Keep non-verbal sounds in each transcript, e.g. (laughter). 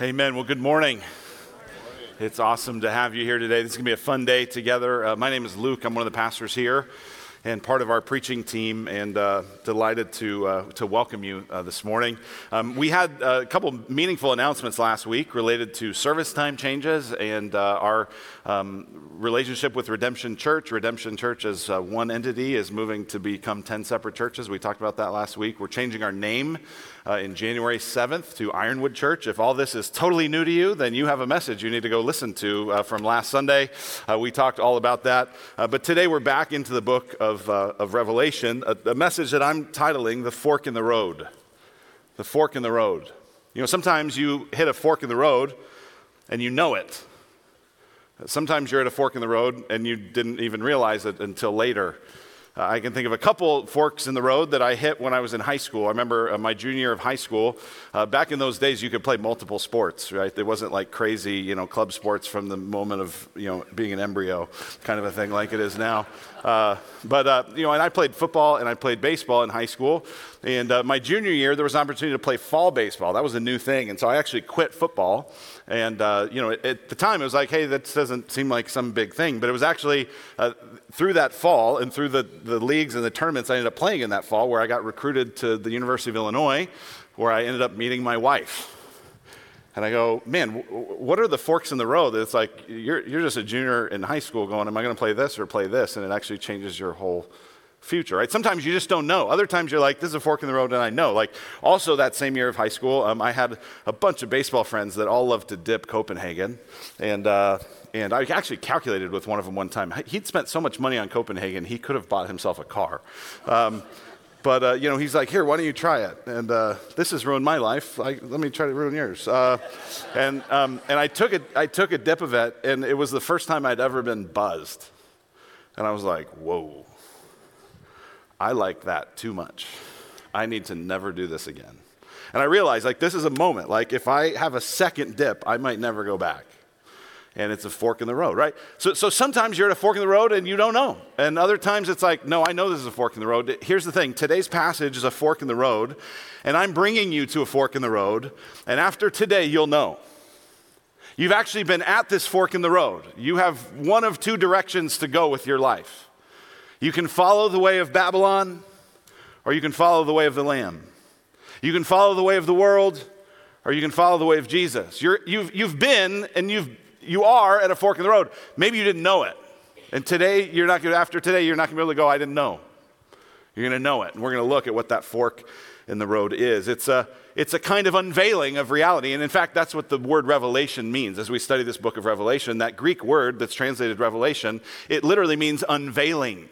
Amen. Well, good morning. It's awesome to have you here today. This is going to be a fun day together. Uh, my name is Luke. I'm one of the pastors here and part of our preaching team, and uh, delighted to, uh, to welcome you uh, this morning. Um, we had a couple meaningful announcements last week related to service time changes and uh, our um, relationship with Redemption Church. Redemption Church, as uh, one entity, is moving to become 10 separate churches. We talked about that last week. We're changing our name uh, in January 7th to Ironwood Church. If all this is totally new to you, then you have a message you need to go listen to from last Sunday. We talked all about that. But today we're back into the book of, uh, of Revelation, a, a message that I'm titling The Fork in the Road. The Fork in the Road. You know, sometimes you hit a fork in the road and you know it. Sometimes you're at a fork in the road and you didn't even realize it until later. I can think of a couple forks in the road that I hit when I was in high school. I remember uh, my junior year of high school. Uh, back in those days, you could play multiple sports, right? There wasn't like crazy, you know, club sports from the moment of, you know, being an embryo kind of a thing like it is now. Uh, but, uh, you know, and I played football and I played baseball in high school. And uh, my junior year, there was an opportunity to play fall baseball. That was a new thing. And so I actually quit football. And, you know, at, at, the time, it was like, hey, that doesn't seem like some big thing. But it was actually through that fall and through the, the leagues and the tournaments I ended up playing in that fall where I got recruited to the University of Illinois, where I ended up meeting my wife. And I go, man, what are the forks in the road? It's like you're, you're just a junior in high school going, am I going to play this or play this? And it actually changes your whole future, right? Sometimes you just don't know. Other times you're like, this is a fork in the road, and I know. Like, also that same year of high school, um, I had a bunch of baseball friends that all loved to dip Copenhagen. And, uh, and I actually calculated with one of them one time. He'd spent so much money on Copenhagen, he could have bought himself a car. Um, but uh, you know, he's like, "Here, why don't you try it?" And uh, this has ruined my life. I, let me try to ruin yours. Uh, and um, and I took it. I took a dip of it, and it was the first time I'd ever been buzzed. And I was like, "Whoa, I like that too much. I need to never do this again." And I realized, like, this is a moment. Like, if I have a second dip, I might never go back and it's a fork in the road, right? So, so sometimes you're at a fork in the road and you don't know. And other times it's like, no, I know this is a fork in the road. Here's the thing today's passage is a fork in the road, and I'm bringing you to a fork in the road, and after today, you'll know. You've actually been at this fork in the road. You have one of two directions to go with your life. You can follow the way of Babylon, or you can follow the way of the Lamb. You can follow the way of the world, or you can follow the way of Jesus. You're, you've, you've been and you've you are at a fork in the road. Maybe you didn't know it. And today, you're not going to, after today, you're not going to be able to go, I didn't know. You're going to know it. And we're going to look at what that fork in the road is. It's a, it's a kind of unveiling of reality. And in fact, that's what the word revelation means. As we study this book of Revelation, that Greek word that's translated revelation, it literally means unveiling.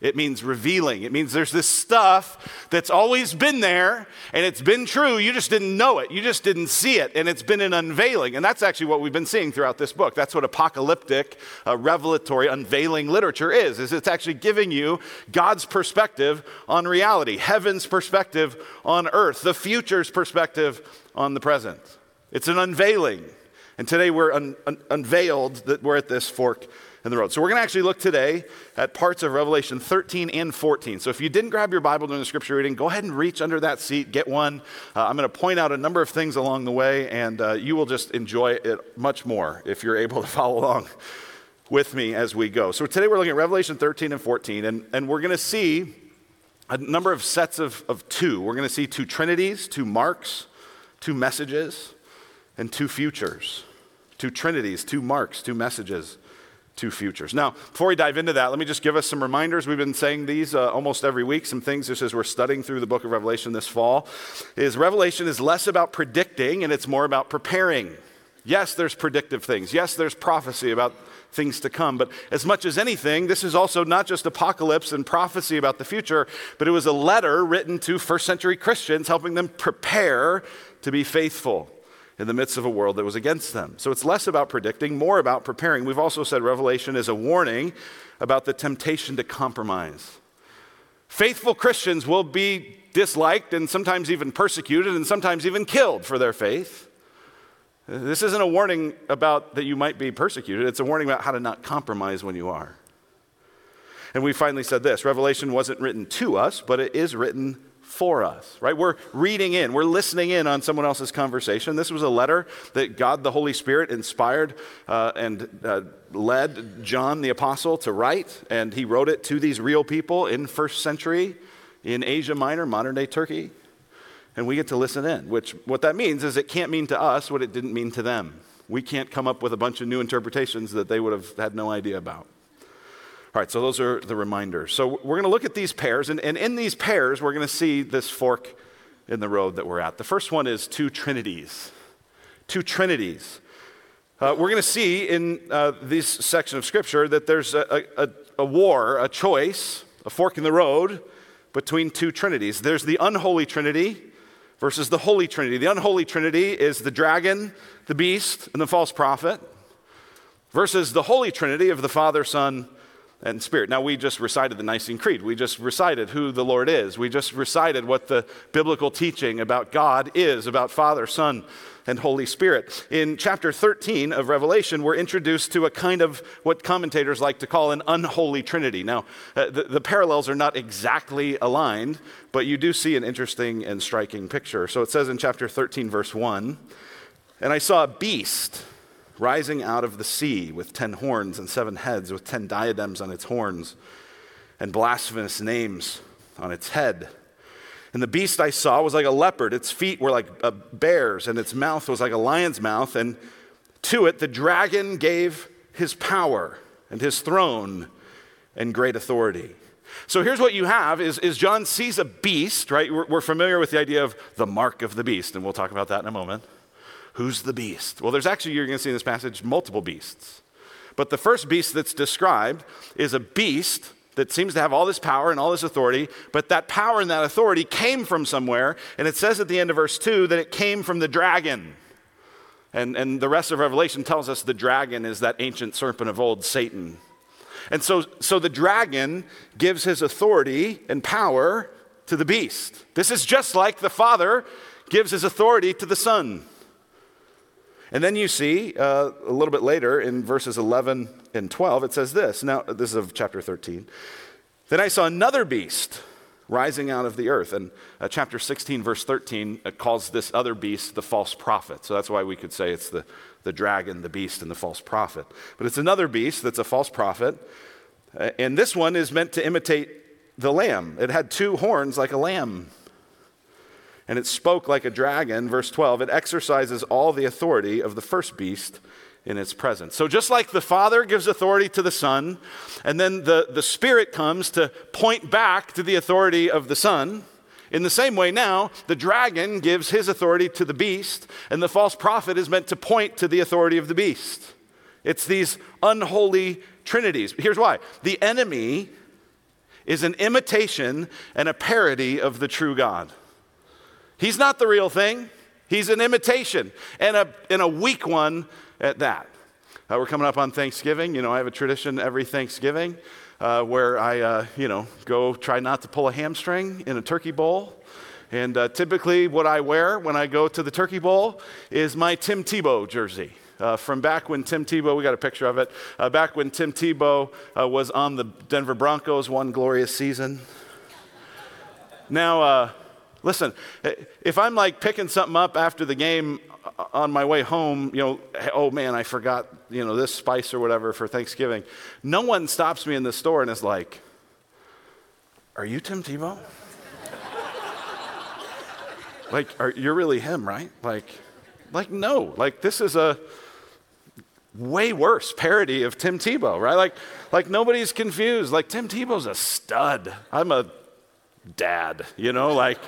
It means revealing. It means there's this stuff that's always been there and it's been true. You just didn't know it. You just didn't see it. And it's been an unveiling. And that's actually what we've been seeing throughout this book. That's what apocalyptic, uh, revelatory, unveiling literature is, is it's actually giving you God's perspective on reality, heaven's perspective on earth, the future's perspective on the present. It's an unveiling. And today we're un- un- unveiled that we're at this fork in the road. So we're going to actually look today at parts of Revelation 13 and 14. So if you didn't grab your Bible during the scripture reading, go ahead and reach under that seat, get one. Uh, I'm going to point out a number of things along the way, and uh, you will just enjoy it much more if you're able to (laughs) follow along with me as we go. So today we're looking at Revelation 13 and 14, and, and we're going to see a number of sets of, of two. We're going to see two trinities, two marks, two messages, and two futures. Two trinities, two marks, two messages two futures. Now, before we dive into that, let me just give us some reminders. We've been saying these uh, almost every week, some things just as we're studying through the book of Revelation this fall. Is Revelation is less about predicting and it's more about preparing. Yes, there's predictive things. Yes, there's prophecy about things to come. But as much as anything, this is also not just apocalypse and prophecy about the future, but it was a letter written to first century Christians helping them prepare to be faithful in the midst of a world that was against them. So it's less about predicting, more about preparing. We've also said Revelation is a warning about the temptation to compromise. Faithful Christians will be disliked and sometimes even persecuted and sometimes even killed for their faith. This isn't a warning about that you might be persecuted, it's a warning about how to not compromise when you are. And we finally said this Revelation wasn't written to us, but it is written for us, right? We're reading in, we're listening in on someone else's conversation. This was a letter that God, the Holy Spirit, inspired uh, and uh, led John the Apostle to write, and he wrote it to these real people in first century in Asia Minor, modern day Turkey. And we get to listen in, which what that means is it can't mean to us what it didn't mean to them. We can't come up with a bunch of new interpretations that they would have had no idea about. All right, so those are the reminders. So we're going to look at these pairs, and, and in these pairs, we're going to see this fork in the road that we're at. The first one is two trinities. Two trinities. Uh, we're going to see in uh, this section of Scripture that there's a, a, a war, a choice, a fork in the road between two trinities. There's the unholy trinity versus the holy trinity. The unholy trinity is the dragon, the beast, and the false prophet, versus the holy trinity of the Father, Son, and Spirit. Now, we just recited the Nicene Creed. We just recited who the Lord is. We just recited what the biblical teaching about God is, about Father, Son, and Holy Spirit. In chapter 13 of Revelation, we're introduced to a kind of what commentators like to call an unholy trinity. Now, uh, the, the parallels are not exactly aligned, but you do see an interesting and striking picture. So it says in chapter 13, verse 1 And I saw a beast rising out of the sea with ten horns and seven heads, with ten diadems on its horns, and blasphemous names on its head. And the beast I saw was like a leopard. Its feet were like a bear's, and its mouth was like a lion's mouth. And to it, the dragon gave his power and his throne and great authority. So here's what you have is, is John sees a beast, right? We're, we're familiar with the idea of the mark of the beast, and we'll talk about that in a moment. Who's the beast? Well, there's actually, you're going to see in this passage, multiple beasts. But the first beast that's described is a beast that seems to have all this power and all this authority, but that power and that authority came from somewhere. And it says at the end of verse 2 that it came from the dragon. And, and the rest of Revelation tells us the dragon is that ancient serpent of old, Satan. And so, so the dragon gives his authority and power to the beast. This is just like the Father gives his authority to the Son. And then you see uh, a little bit later in verses 11 and 12, it says this. Now, this is of chapter 13. Then I saw another beast rising out of the earth. And uh, chapter 16, verse 13, uh, calls this other beast the false prophet. So that's why we could say it's the, the dragon, the beast, and the false prophet. But it's another beast that's a false prophet. Uh, and this one is meant to imitate the lamb. It had two horns like a lamb and it spoke like a dragon. Verse 12, it exercises all the authority of the first beast in its presence. So, just like the Father gives authority to the Son, and then the, the Spirit comes to point back to the authority of the Son, in the same way, now the dragon gives his authority to the beast, and the false prophet is meant to point to the authority of the beast. It's these unholy trinities. Here's why the enemy is an imitation and a parody of the true God. He's not the real thing, he's an imitation, and a, and a weak one at that. Uh, we're coming up on Thanksgiving. You know, I have a tradition every Thanksgiving uh, where I, uh, you know, go try not to pull a hamstring in a turkey bowl. And uh, typically, what I wear when I go to the turkey bowl is my Tim Tebow jersey. Uh, from back when Tim Tebow, we got a picture of it, uh, back when Tim Tebow uh, was on the Denver Broncos one glorious season. Now, uh, Listen, if I'm like picking something up after the game uh, on my way home, you know, oh man, I forgot, you know, this spice or whatever for Thanksgiving. No one stops me in the store and is like, Are you Tim Tebow? (laughs) like, are, you're really him, right? Like, like, no. Like, this is a way worse parody of Tim Tebow, right? Like, like nobody's confused. Like, Tim Tebow's a stud. I'm a dad, you know, like.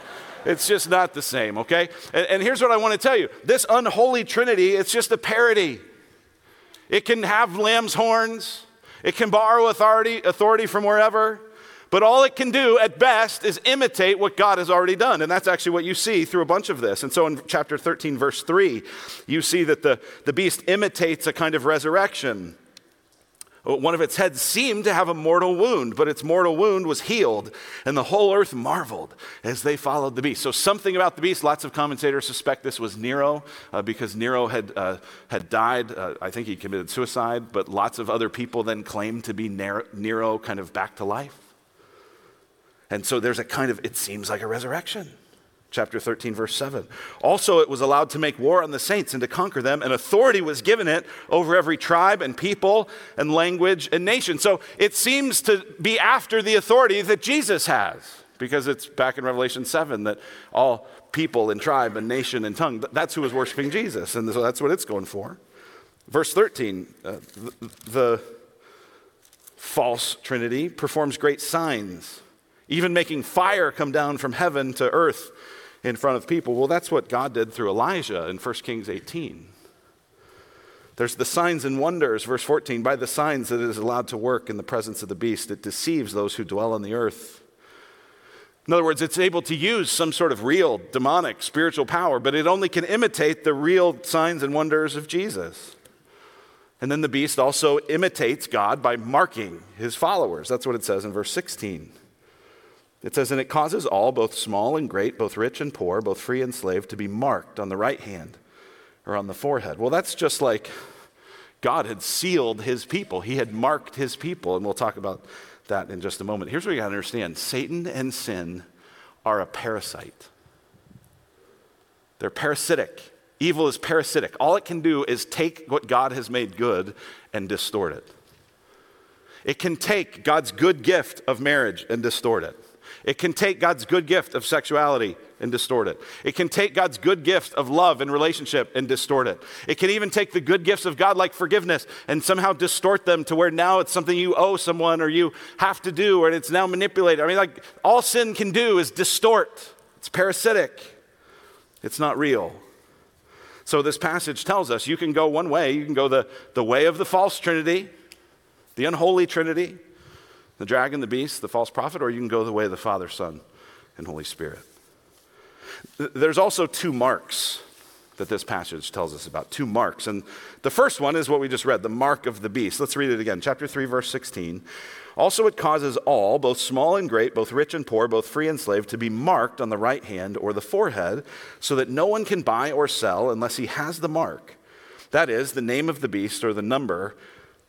It's just not the same, okay? And, and here's what I want to tell you this unholy trinity, it's just a parody. It can have lamb's horns, it can borrow authority, authority from wherever. But all it can do at best is imitate what God has already done. And that's actually what you see through a bunch of this. And so in chapter 13, verse 3, you see that the, the beast imitates a kind of resurrection. One of its heads seemed to have a mortal wound, but its mortal wound was healed, and the whole earth marveled as they followed the beast. So, something about the beast, lots of commentators suspect this was Nero uh, because Nero had, uh, had died. Uh, I think he committed suicide, but lots of other people then claimed to be Nero kind of back to life. And so there's a kind of, it seems like a resurrection. Chapter 13, verse 7. Also, it was allowed to make war on the saints and to conquer them, and authority was given it over every tribe and people and language and nation. So it seems to be after the authority that Jesus has, because it's back in Revelation 7 that all people and tribe and nation and tongue, that's who was worshiping Jesus. And so that's what it's going for. Verse 13, uh, the, the false Trinity performs great signs even making fire come down from heaven to earth in front of people. Well, that's what God did through Elijah in 1 Kings 18. There's the signs and wonders, verse 14. By the signs that it is allowed to work in the presence of the beast, it deceives those who dwell on the earth. In other words, it's able to use some sort of real demonic spiritual power, but it only can imitate the real signs and wonders of Jesus. And then the beast also imitates God by marking his followers. That's what it says in verse 16. It says, And it causes all, both small and great, both rich and poor, both free and slave, to be marked on the right hand or on the forehead. Well, that's just like God had sealed his people, he had marked his people. And we'll talk about that in just a moment. Here's what you got to understand Satan and sin are a parasite, they're parasitic. Evil is parasitic. All it can do is take what God has made good and distort it. It can take God's good gift of marriage and distort it. It can take God's good gift of sexuality and distort it. It can take God's good gift of love and relationship and distort it. It can even take the good gifts of God, like forgiveness, and somehow distort them to where now it's something you owe someone or you have to do, or it's now manipulated. I mean, like, all sin can do is distort, it's parasitic, it's not real. So, this passage tells us you can go one way. You can go the, the way of the false Trinity, the unholy Trinity, the dragon, the beast, the false prophet, or you can go the way of the Father, Son, and Holy Spirit. There's also two marks that this passage tells us about two marks. And the first one is what we just read, the mark of the beast. Let's read it again. Chapter 3, verse 16. Also, it causes all, both small and great, both rich and poor, both free and slave, to be marked on the right hand or the forehead, so that no one can buy or sell unless he has the mark. That is, the name of the beast or the number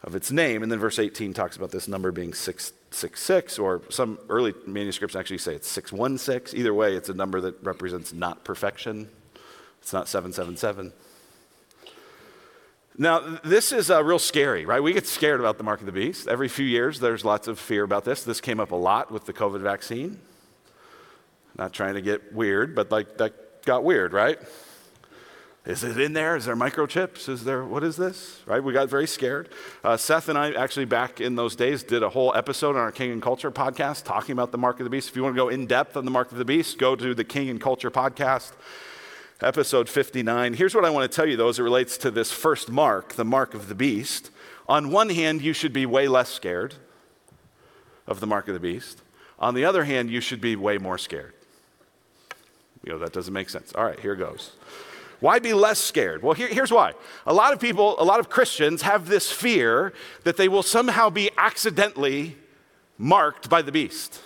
of its name. And then verse 18 talks about this number being 666, or some early manuscripts actually say it's 616. Either way, it's a number that represents not perfection. It's not 777. Now, this is uh, real scary, right? We get scared about the mark of the beast. Every few years, there's lots of fear about this. This came up a lot with the COVID vaccine. Not trying to get weird, but like that got weird, right? Is it in there? Is there microchips? Is there, what is this? Right? We got very scared. Uh, Seth and I actually, back in those days, did a whole episode on our King and Culture podcast talking about the mark of the beast. If you want to go in depth on the mark of the beast, go to the King and Culture podcast, episode 59. Here's what I want to tell you, though, as it relates to this first mark, the mark of the beast. On one hand, you should be way less scared of the mark of the beast. On the other hand, you should be way more scared. You know, that doesn't make sense. All right, here goes. Why be less scared? Well, here, here's why. A lot of people, a lot of Christians have this fear that they will somehow be accidentally marked by the beast,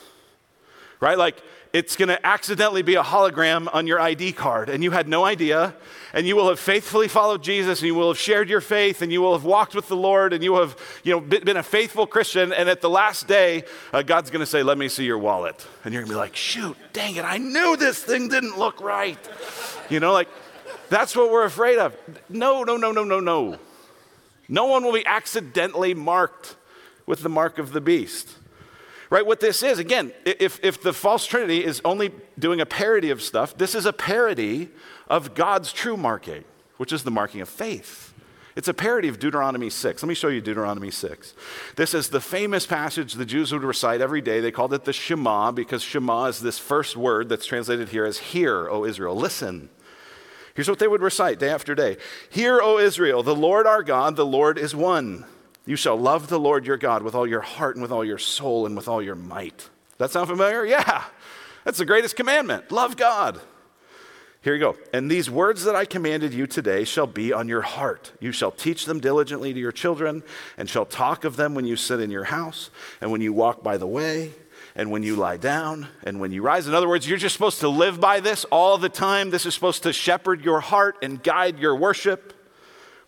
right? Like it's going to accidentally be a hologram on your ID card, and you had no idea. And you will have faithfully followed Jesus, and you will have shared your faith, and you will have walked with the Lord, and you have you know, been a faithful Christian. And at the last day, uh, God's going to say, Let me see your wallet. And you're going to be like, Shoot, dang it, I knew this thing didn't look right. You know, like, that's what we're afraid of. No, no, no, no, no, no. No one will be accidentally marked with the mark of the beast. Right? What this is, again, if, if the false trinity is only doing a parody of stuff, this is a parody of God's true marking, which is the marking of faith. It's a parody of Deuteronomy 6. Let me show you Deuteronomy 6. This is the famous passage the Jews would recite every day. They called it the Shema because Shema is this first word that's translated here as hear, O Israel. Listen. Here's what they would recite day after day Hear, O Israel, the Lord our God, the Lord is one. You shall love the Lord your God with all your heart and with all your soul and with all your might. That sound familiar? Yeah. That's the greatest commandment. Love God. Here you go. And these words that I commanded you today shall be on your heart. You shall teach them diligently to your children, and shall talk of them when you sit in your house, and when you walk by the way, and when you lie down and when you rise. In other words, you're just supposed to live by this all the time. This is supposed to shepherd your heart and guide your worship.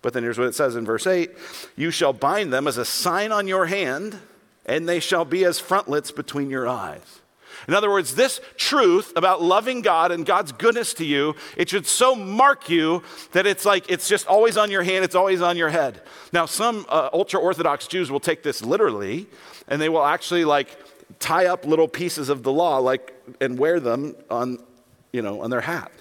But then here's what it says in verse 8 You shall bind them as a sign on your hand, and they shall be as frontlets between your eyes. In other words, this truth about loving God and God's goodness to you, it should so mark you that it's like it's just always on your hand, it's always on your head. Now, some uh, ultra Orthodox Jews will take this literally and they will actually like tie up little pieces of the law like and wear them on, you know, on their hat.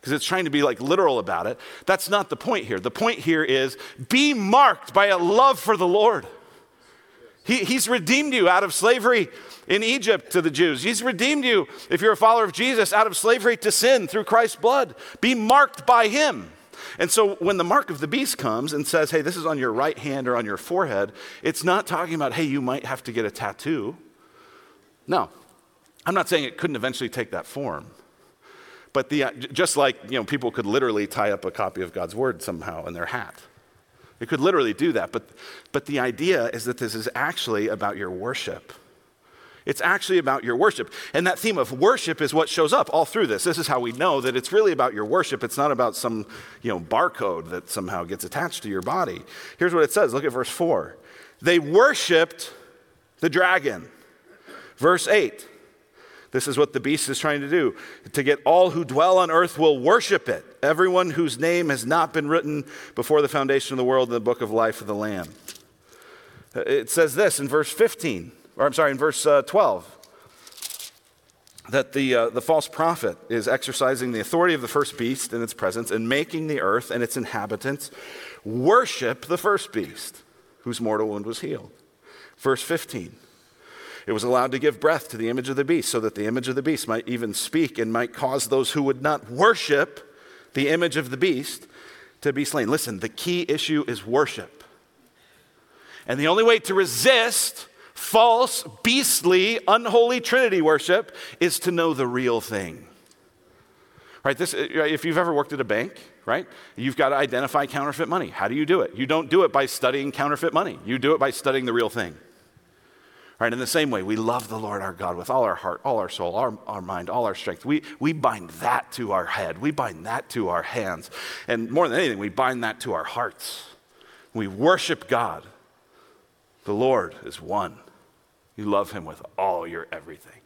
Because it's trying to be like literal about it. That's not the point here. The point here is be marked by a love for the Lord. He, he's redeemed you out of slavery in Egypt to the Jews. He's redeemed you, if you're a follower of Jesus, out of slavery to sin through Christ's blood. Be marked by Him. And so when the mark of the beast comes and says, hey, this is on your right hand or on your forehead, it's not talking about, hey, you might have to get a tattoo. No. I'm not saying it couldn't eventually take that form. But the, uh, just like you know, people could literally tie up a copy of God's word somehow in their hat. It could literally do that. But, but the idea is that this is actually about your worship. It's actually about your worship. And that theme of worship is what shows up all through this. This is how we know that it's really about your worship. It's not about some, you know, barcode that somehow gets attached to your body. Here's what it says. Look at verse 4. They worshiped the dragon. Verse 8. This is what the beast is trying to do to get all who dwell on earth will worship it. Everyone whose name has not been written before the foundation of the world in the book of life of the Lamb. Uh, it says this in verse 15 or I'm sorry, in verse uh, 12, that the, uh, the false prophet is exercising the authority of the first beast in its presence and making the earth and its inhabitants worship the first beast whose mortal wound was healed. Verse 15. It was allowed to give breath to the image of the beast so that the image of the beast might even speak and might cause those who would not worship the image of the beast to be slain. Listen, the key issue is worship. And the only way to resist false, beastly, unholy Trinity worship is to know the real thing. Right? This, if you've ever worked at a bank, right, you've got to identify counterfeit money. How do you do it? You don't do it by studying counterfeit money, you do it by studying the real thing. Right, in the same way, we love the Lord our God with all our heart, all our soul, our, our mind, all our strength. We, we bind that to our head. We bind that to our hands. And more than anything, we bind that to our hearts. We worship God. The Lord is one. You love him with all your everything.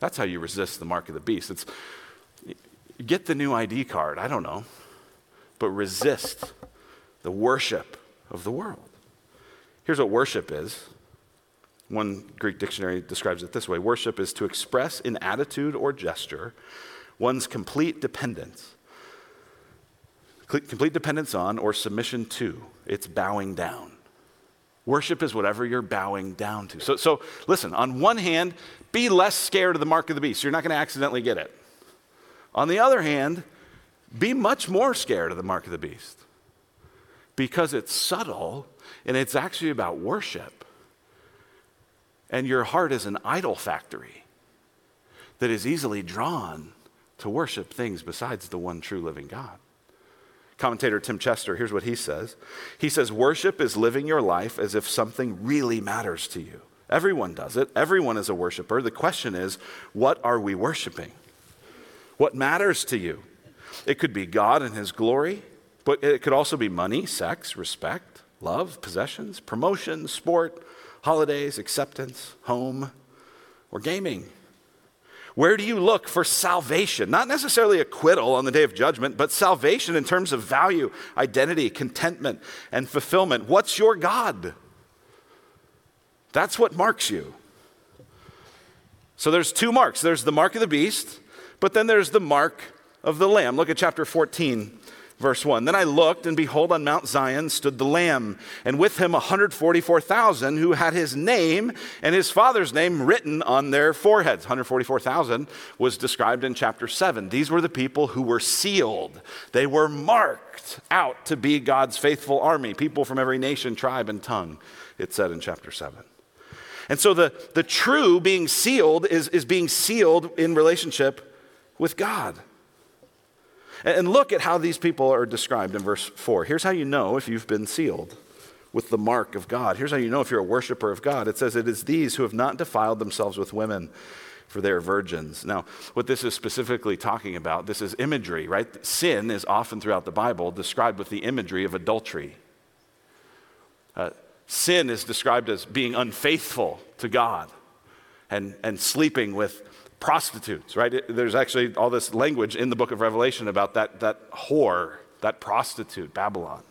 That's how you resist the mark of the beast. It's get the new ID card, I don't know, but resist the worship of the world. Here's what worship is. One Greek dictionary describes it this way Worship is to express in attitude or gesture one's complete dependence. Complete dependence on or submission to. It's bowing down. Worship is whatever you're bowing down to. So, so listen, on one hand, be less scared of the mark of the beast. You're not going to accidentally get it. On the other hand, be much more scared of the mark of the beast because it's subtle and it's actually about worship. And your heart is an idol factory that is easily drawn to worship things besides the one true living God. Commentator Tim Chester, here's what he says. He says, Worship is living your life as if something really matters to you. Everyone does it, everyone is a worshiper. The question is, what are we worshiping? What matters to you? It could be God and His glory, but it could also be money, sex, respect, love, possessions, promotion, sport, holidays, acceptance, home, or gaming. Where do you look for salvation? Not necessarily acquittal on the day of judgment, but salvation in terms of value, identity, contentment, and fulfillment. What's your God? That's what marks you. So there's two marks there's the mark of the beast, but then there's the mark of the lamb. Look at chapter 14, Verse 1 Then I looked, and behold, on Mount Zion stood the Lamb, and with him 144,000 who had his name and his father's name written on their foreheads. 144,000 was described in chapter 7. These were the people who were sealed, they were marked out to be God's faithful army, people from every nation, tribe, and tongue, it said in chapter 7. And so the, the true being sealed is, is being sealed in relationship with God. And look at how these people are described in verse 4. Here's how you know if you've been sealed with the mark of God. Here's how you know if you're a worshiper of God. It says, It is these who have not defiled themselves with women, for they are virgins. Now, what this is specifically talking about, this is imagery, right? Sin is often throughout the Bible described with the imagery of adultery. Uh, sin is described as being unfaithful to God. and, and sleeping with prostitutes, right? It, there's actually all this language in the book of Revelation about that, that whore, that prostitute, Babylon.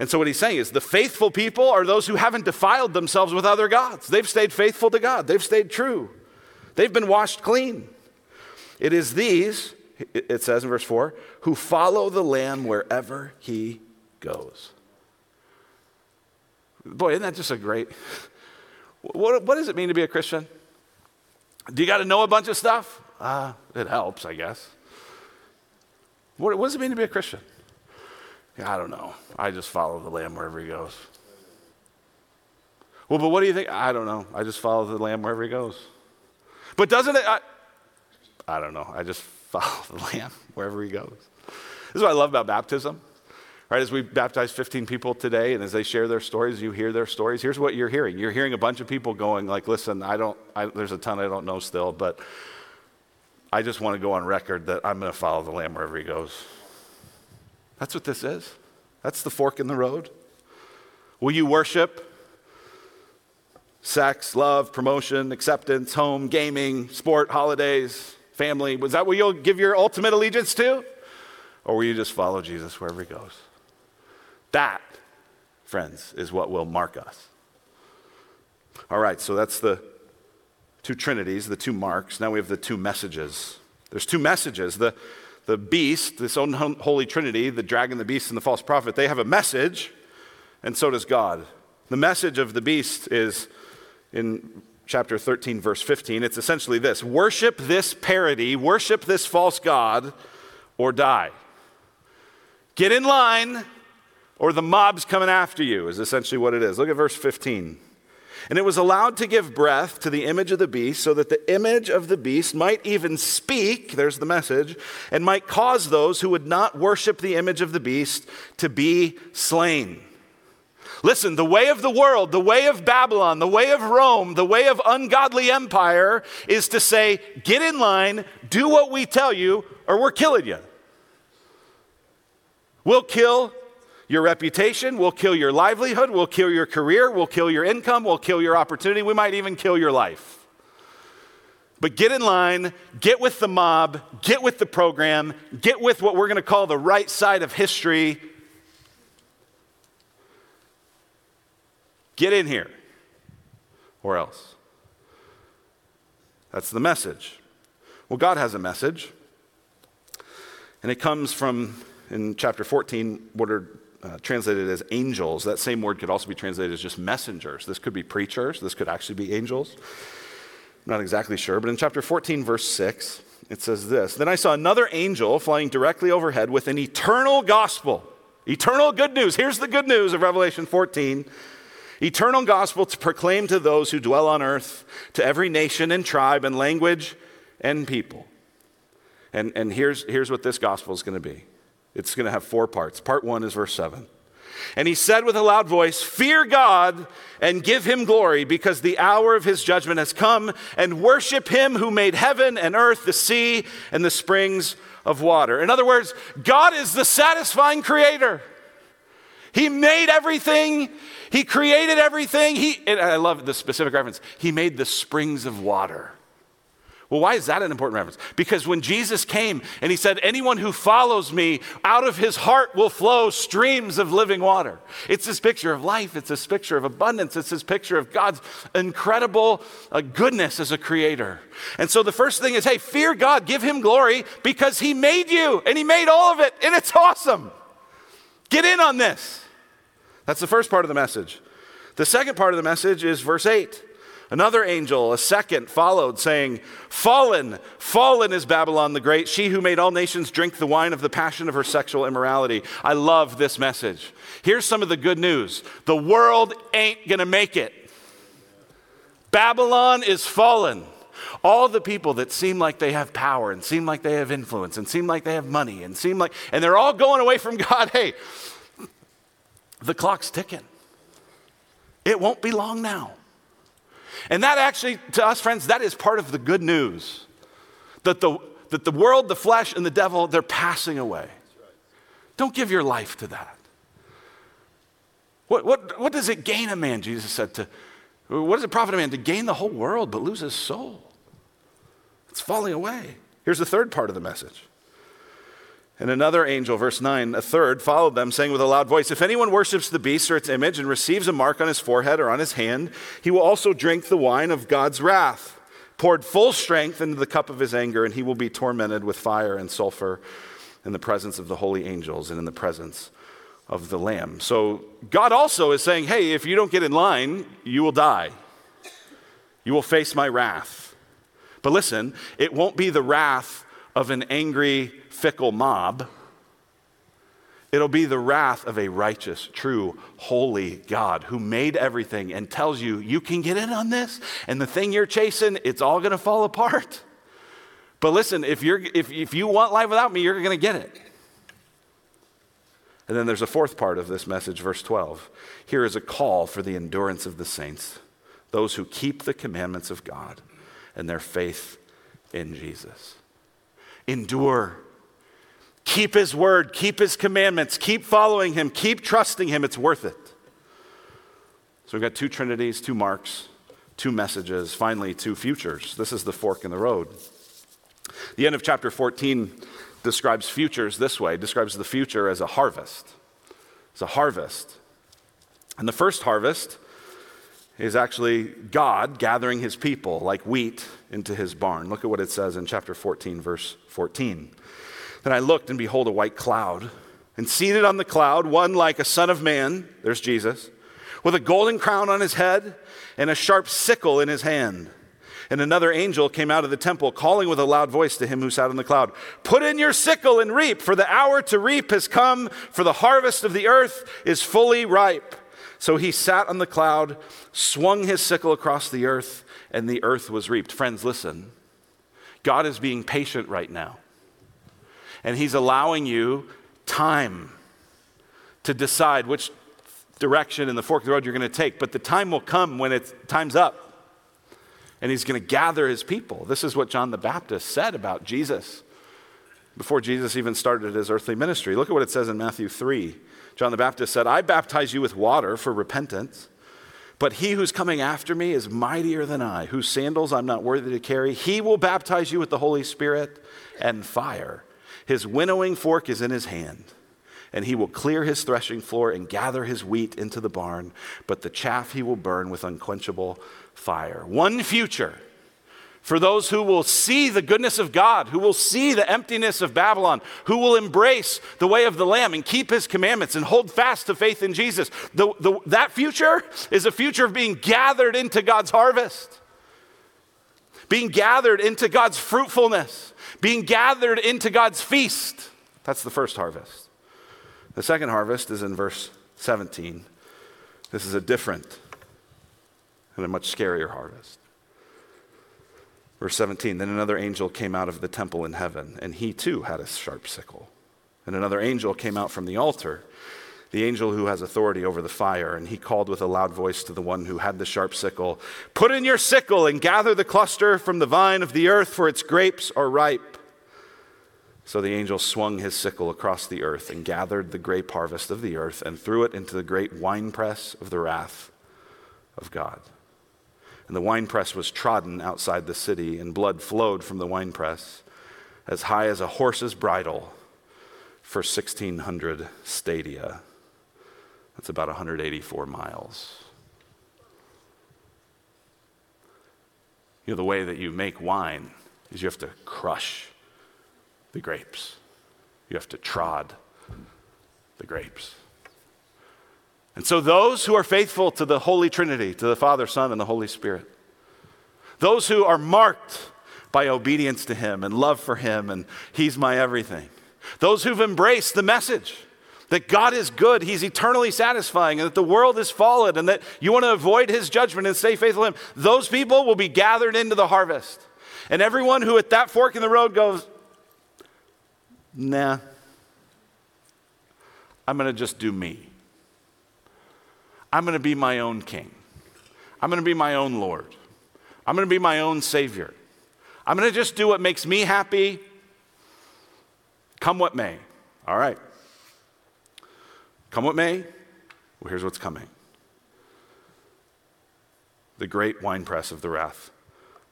And so, what he's saying is the faithful people are those who haven't defiled themselves with other gods. They've stayed faithful to God, they've stayed true, they've been washed clean. It is these, it says in verse 4, who follow the Lamb wherever he goes. Boy, isn't that just a great. (laughs) What, what does it mean to be a Christian? Do you got to know a bunch of stuff? Uh, it helps, I guess. What, what does it mean to be a Christian? I don't know. I just follow the Lamb wherever he goes. Well, but what do you think? I don't know. I just follow the Lamb wherever he goes. But doesn't it? I, I don't know. I just (laughs) follow the Lamb wherever he goes. This is what I love about baptism. Right, as we baptize 15 people today, and as they share their stories, you hear their stories. Here's what you're hearing. You're hearing a bunch of people going, like, listen, I don't, I, there's a ton I don't know still, but I just want to go on record that I'm going to follow the Lamb wherever he goes. That's what this is. That's the fork in the road. Will you worship? Sex, love, promotion, acceptance, home, gaming, sport, holidays, family. Was that what you'll give your ultimate allegiance to? Or will you just follow Jesus wherever he goes? That, friends, is what will mark us. All right, so that's the two trinities, the two marks. Now we have the two messages. There's two messages. The, the beast, this unholy trinity, the dragon, the beast, and the false prophet, they have a message, and so does God. The message of the beast is in chapter 13, verse 15. It's essentially this worship this parody, worship this false God, or die. Get in line or the mob's coming after you, is essentially what it is. Look at verse 15. And it was allowed to give breath to the image of the beast, so that the image of the beast might even speak, there's the message, and might cause those who would not worship the image of the beast to be slain. Listen, the way of the world, the way of Babylon, the way of Rome, the way of ungodly empire is to say, get in line, do what we tell you, or we're killing you. We'll kill your reputation, we'll kill your livelihood, we'll kill your career, we'll kill your income, we'll kill your opportunity, we might even kill your life. But get in line, get with the mob, get with the program, get with what we're going to call the right side of history. Get in here, or else. That's the message. Well, God has a message, and it comes from in chapter 14, what are uh, translated as angels. That same word could also be translated as just messengers. This could be preachers, this could actually be angels. I'm not exactly sure, but in chapter 14, verse 6, it says this Then I saw another angel flying directly overhead with an eternal gospel, eternal good news. Here's the good news of Revelation 14 eternal gospel to proclaim to those who dwell on earth, to every nation and tribe and language and people. And, and here's, here's what this gospel is going to be it's going to have four parts. Part one is verse 7. And he said with a loud voice, Fear God and give him glory, because the hour of his judgment has come, and worship him who made heaven and earth, the sea, and the springs of water. In other words, God is the satisfying creator. He made everything, He created everything. He, I love the specific reference, He made the springs of water. Well, why is that an important reference? Because when Jesus came and he said, Anyone who follows me, out of his heart will flow streams of living water. It's this picture of life, it's this picture of abundance, it's this picture of God's incredible uh, goodness as a creator. And so the first thing is hey, fear God, give him glory because he made you and he made all of it, and it's awesome. Get in on this. That's the first part of the message. The second part of the message is verse 8. Another angel, a second, followed, saying, Fallen, fallen is Babylon the Great, she who made all nations drink the wine of the passion of her sexual immorality. I love this message. Here's some of the good news the world ain't gonna make it. Babylon is fallen. All the people that seem like they have power and seem like they have influence and seem like they have money and seem like, and they're all going away from (laughs) God, hey, the clock's ticking. It won't be long now. And that actually, to us, friends, that is part of the good news that the, that the world, the flesh, and the devil, they're passing away. Don't give your life to that. What, what, what does it gain a man, Jesus said, to, What does it profit a man to gain the whole world but lose his soul? It's falling away. Here's the third part of the message. And another angel, verse 9, a third, followed them, saying with a loud voice If anyone worships the beast or its image and receives a mark on his forehead or on his hand, he will also drink the wine of God's wrath, poured full strength into the cup of his anger, and he will be tormented with fire and sulfur in the presence of the holy angels and in the presence of the Lamb. So God also is saying, Hey, if you don't get in line, you will die. You will face my wrath. But listen, it won't be the wrath of an angry, fickle mob. It'll be the wrath of a righteous, true, holy God who made everything and tells you, you can get in on this, and the thing you're chasing, it's all going to fall apart. But listen, if, you're, if, if you want life without me, you're going to get it. And then there's a fourth part of this message, verse 12. Here is a call for the endurance of the saints, those who keep the commandments of God and their faith in Jesus. Endure. Keep his word, keep his commandments, keep following him, keep trusting him. It's worth it. So we've got two trinities, two marks, two messages, finally, two futures. This is the fork in the road. The end of chapter 14 describes futures this way describes the future as a harvest. It's a harvest. And the first harvest is actually God gathering his people like wheat into his barn. Look at what it says in chapter 14, verse 14. Then I looked, and behold, a white cloud. And seated on the cloud, one like a son of man, there's Jesus, with a golden crown on his head and a sharp sickle in his hand. And another angel came out of the temple, calling with a loud voice to him who sat on the cloud Put in your sickle and reap, for the hour to reap has come, for the harvest of the earth is fully ripe. So he sat on the cloud, swung his sickle across the earth, and the earth was reaped. Friends, listen. God is being patient right now. And he's allowing you time to decide which direction in the fork of the road you're going to take. But the time will come when it's time's up. And he's going to gather his people. This is what John the Baptist said about Jesus before Jesus even started his earthly ministry. Look at what it says in Matthew 3 John the Baptist said, I baptize you with water for repentance, but he who's coming after me is mightier than I, whose sandals I'm not worthy to carry. He will baptize you with the Holy Spirit and fire. His winnowing fork is in his hand, and he will clear his threshing floor and gather his wheat into the barn, but the chaff he will burn with unquenchable fire. One future for those who will see the goodness of God, who will see the emptiness of Babylon, who will embrace the way of the Lamb and keep his commandments and hold fast to faith in Jesus. The, the, that future is a future of being gathered into God's harvest, being gathered into God's fruitfulness, being gathered into God's feast. That's the first harvest. The second harvest is in verse 17. This is a different and a much scarier harvest. Verse 17 Then another angel came out of the temple in heaven, and he too had a sharp sickle. And another angel came out from the altar, the angel who has authority over the fire, and he called with a loud voice to the one who had the sharp sickle Put in your sickle and gather the cluster from the vine of the earth, for its grapes are ripe. So the angel swung his sickle across the earth and gathered the grape harvest of the earth and threw it into the great winepress of the wrath of God. And the winepress was trodden outside the city, and blood flowed from the winepress as high as a horse's bridle for 1,600 stadia. That's about 184 miles. You know, the way that you make wine is you have to crush the grapes, you have to trod the grapes. And so, those who are faithful to the Holy Trinity, to the Father, Son, and the Holy Spirit, those who are marked by obedience to Him and love for Him and He's my everything, those who've embraced the message that God is good, He's eternally satisfying, and that the world is fallen, and that you want to avoid His judgment and stay faithful to Him, those people will be gathered into the harvest. And everyone who at that fork in the road goes, nah, I'm going to just do me. I'm going to be my own king. I'm going to be my own Lord. I'm going to be my own Savior. I'm going to just do what makes me happy, come what may. All right. Come what may, well, here's what's coming. the great winepress of the wrath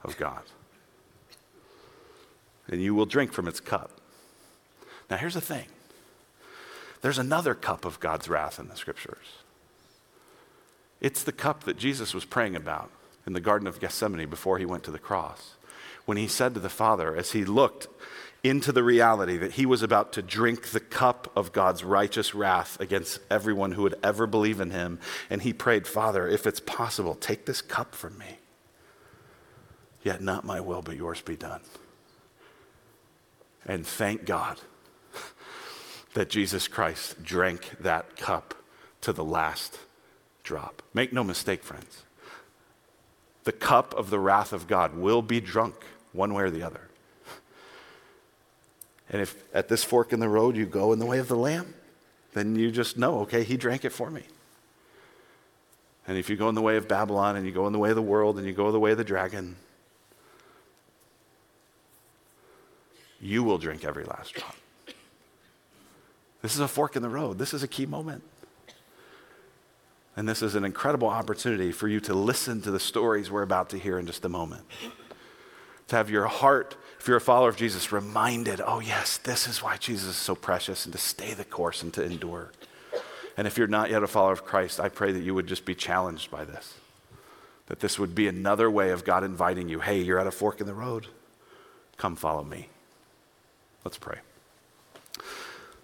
of God. And you will drink from its cup. Now, here's the thing there's another cup of God's wrath in the scriptures. It's the cup that Jesus was praying about in the Garden of Gethsemane before he went to the cross. When he said to the Father, as he looked into the reality that he was about to drink the cup of God's righteous wrath against everyone who would ever believe in him. And he prayed, Father, if it's possible, take this cup from me. Yet not my will, but yours be done. And thank God that Jesus Christ drank that cup to the last drop. Make no mistake, friends. The cup of the wrath of God will be drunk one way or the other. And if at this fork in the road you go in the way of the Lamb, then you just know, okay, he drank it for me. And if you go in the way of Babylon and you go in the way of the world and you go the way of the dragon, you will drink every last drop. This is a fork in the road. This is a key moment. And this is an incredible opportunity for you to listen to the stories we're about to hear in just a moment. To have your heart if you're a follower of Jesus, reminded, oh, yes, this is why Jesus is so precious, and to stay the course and to endure. And if you're not yet a follower of Christ, I pray that you would just be challenged by this. That this would be another way of God inviting you hey, you're at a fork in the road. Come follow me. Let's pray.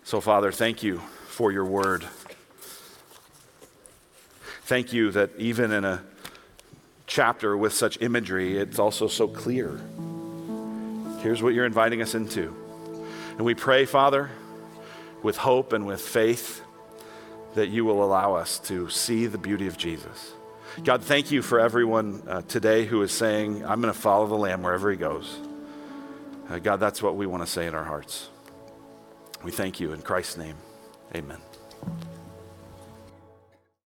So, Father, thank you for your word. Thank you that even in a chapter with such imagery, it's also so clear. Here's what you're inviting us into. And we pray, Father, with hope and with faith, that you will allow us to see the beauty of Jesus. God, thank you for everyone uh, today who is saying, I'm going to follow the Lamb wherever he goes. Uh, God, that's what we want to say in our hearts. We thank you in Christ's name. Amen.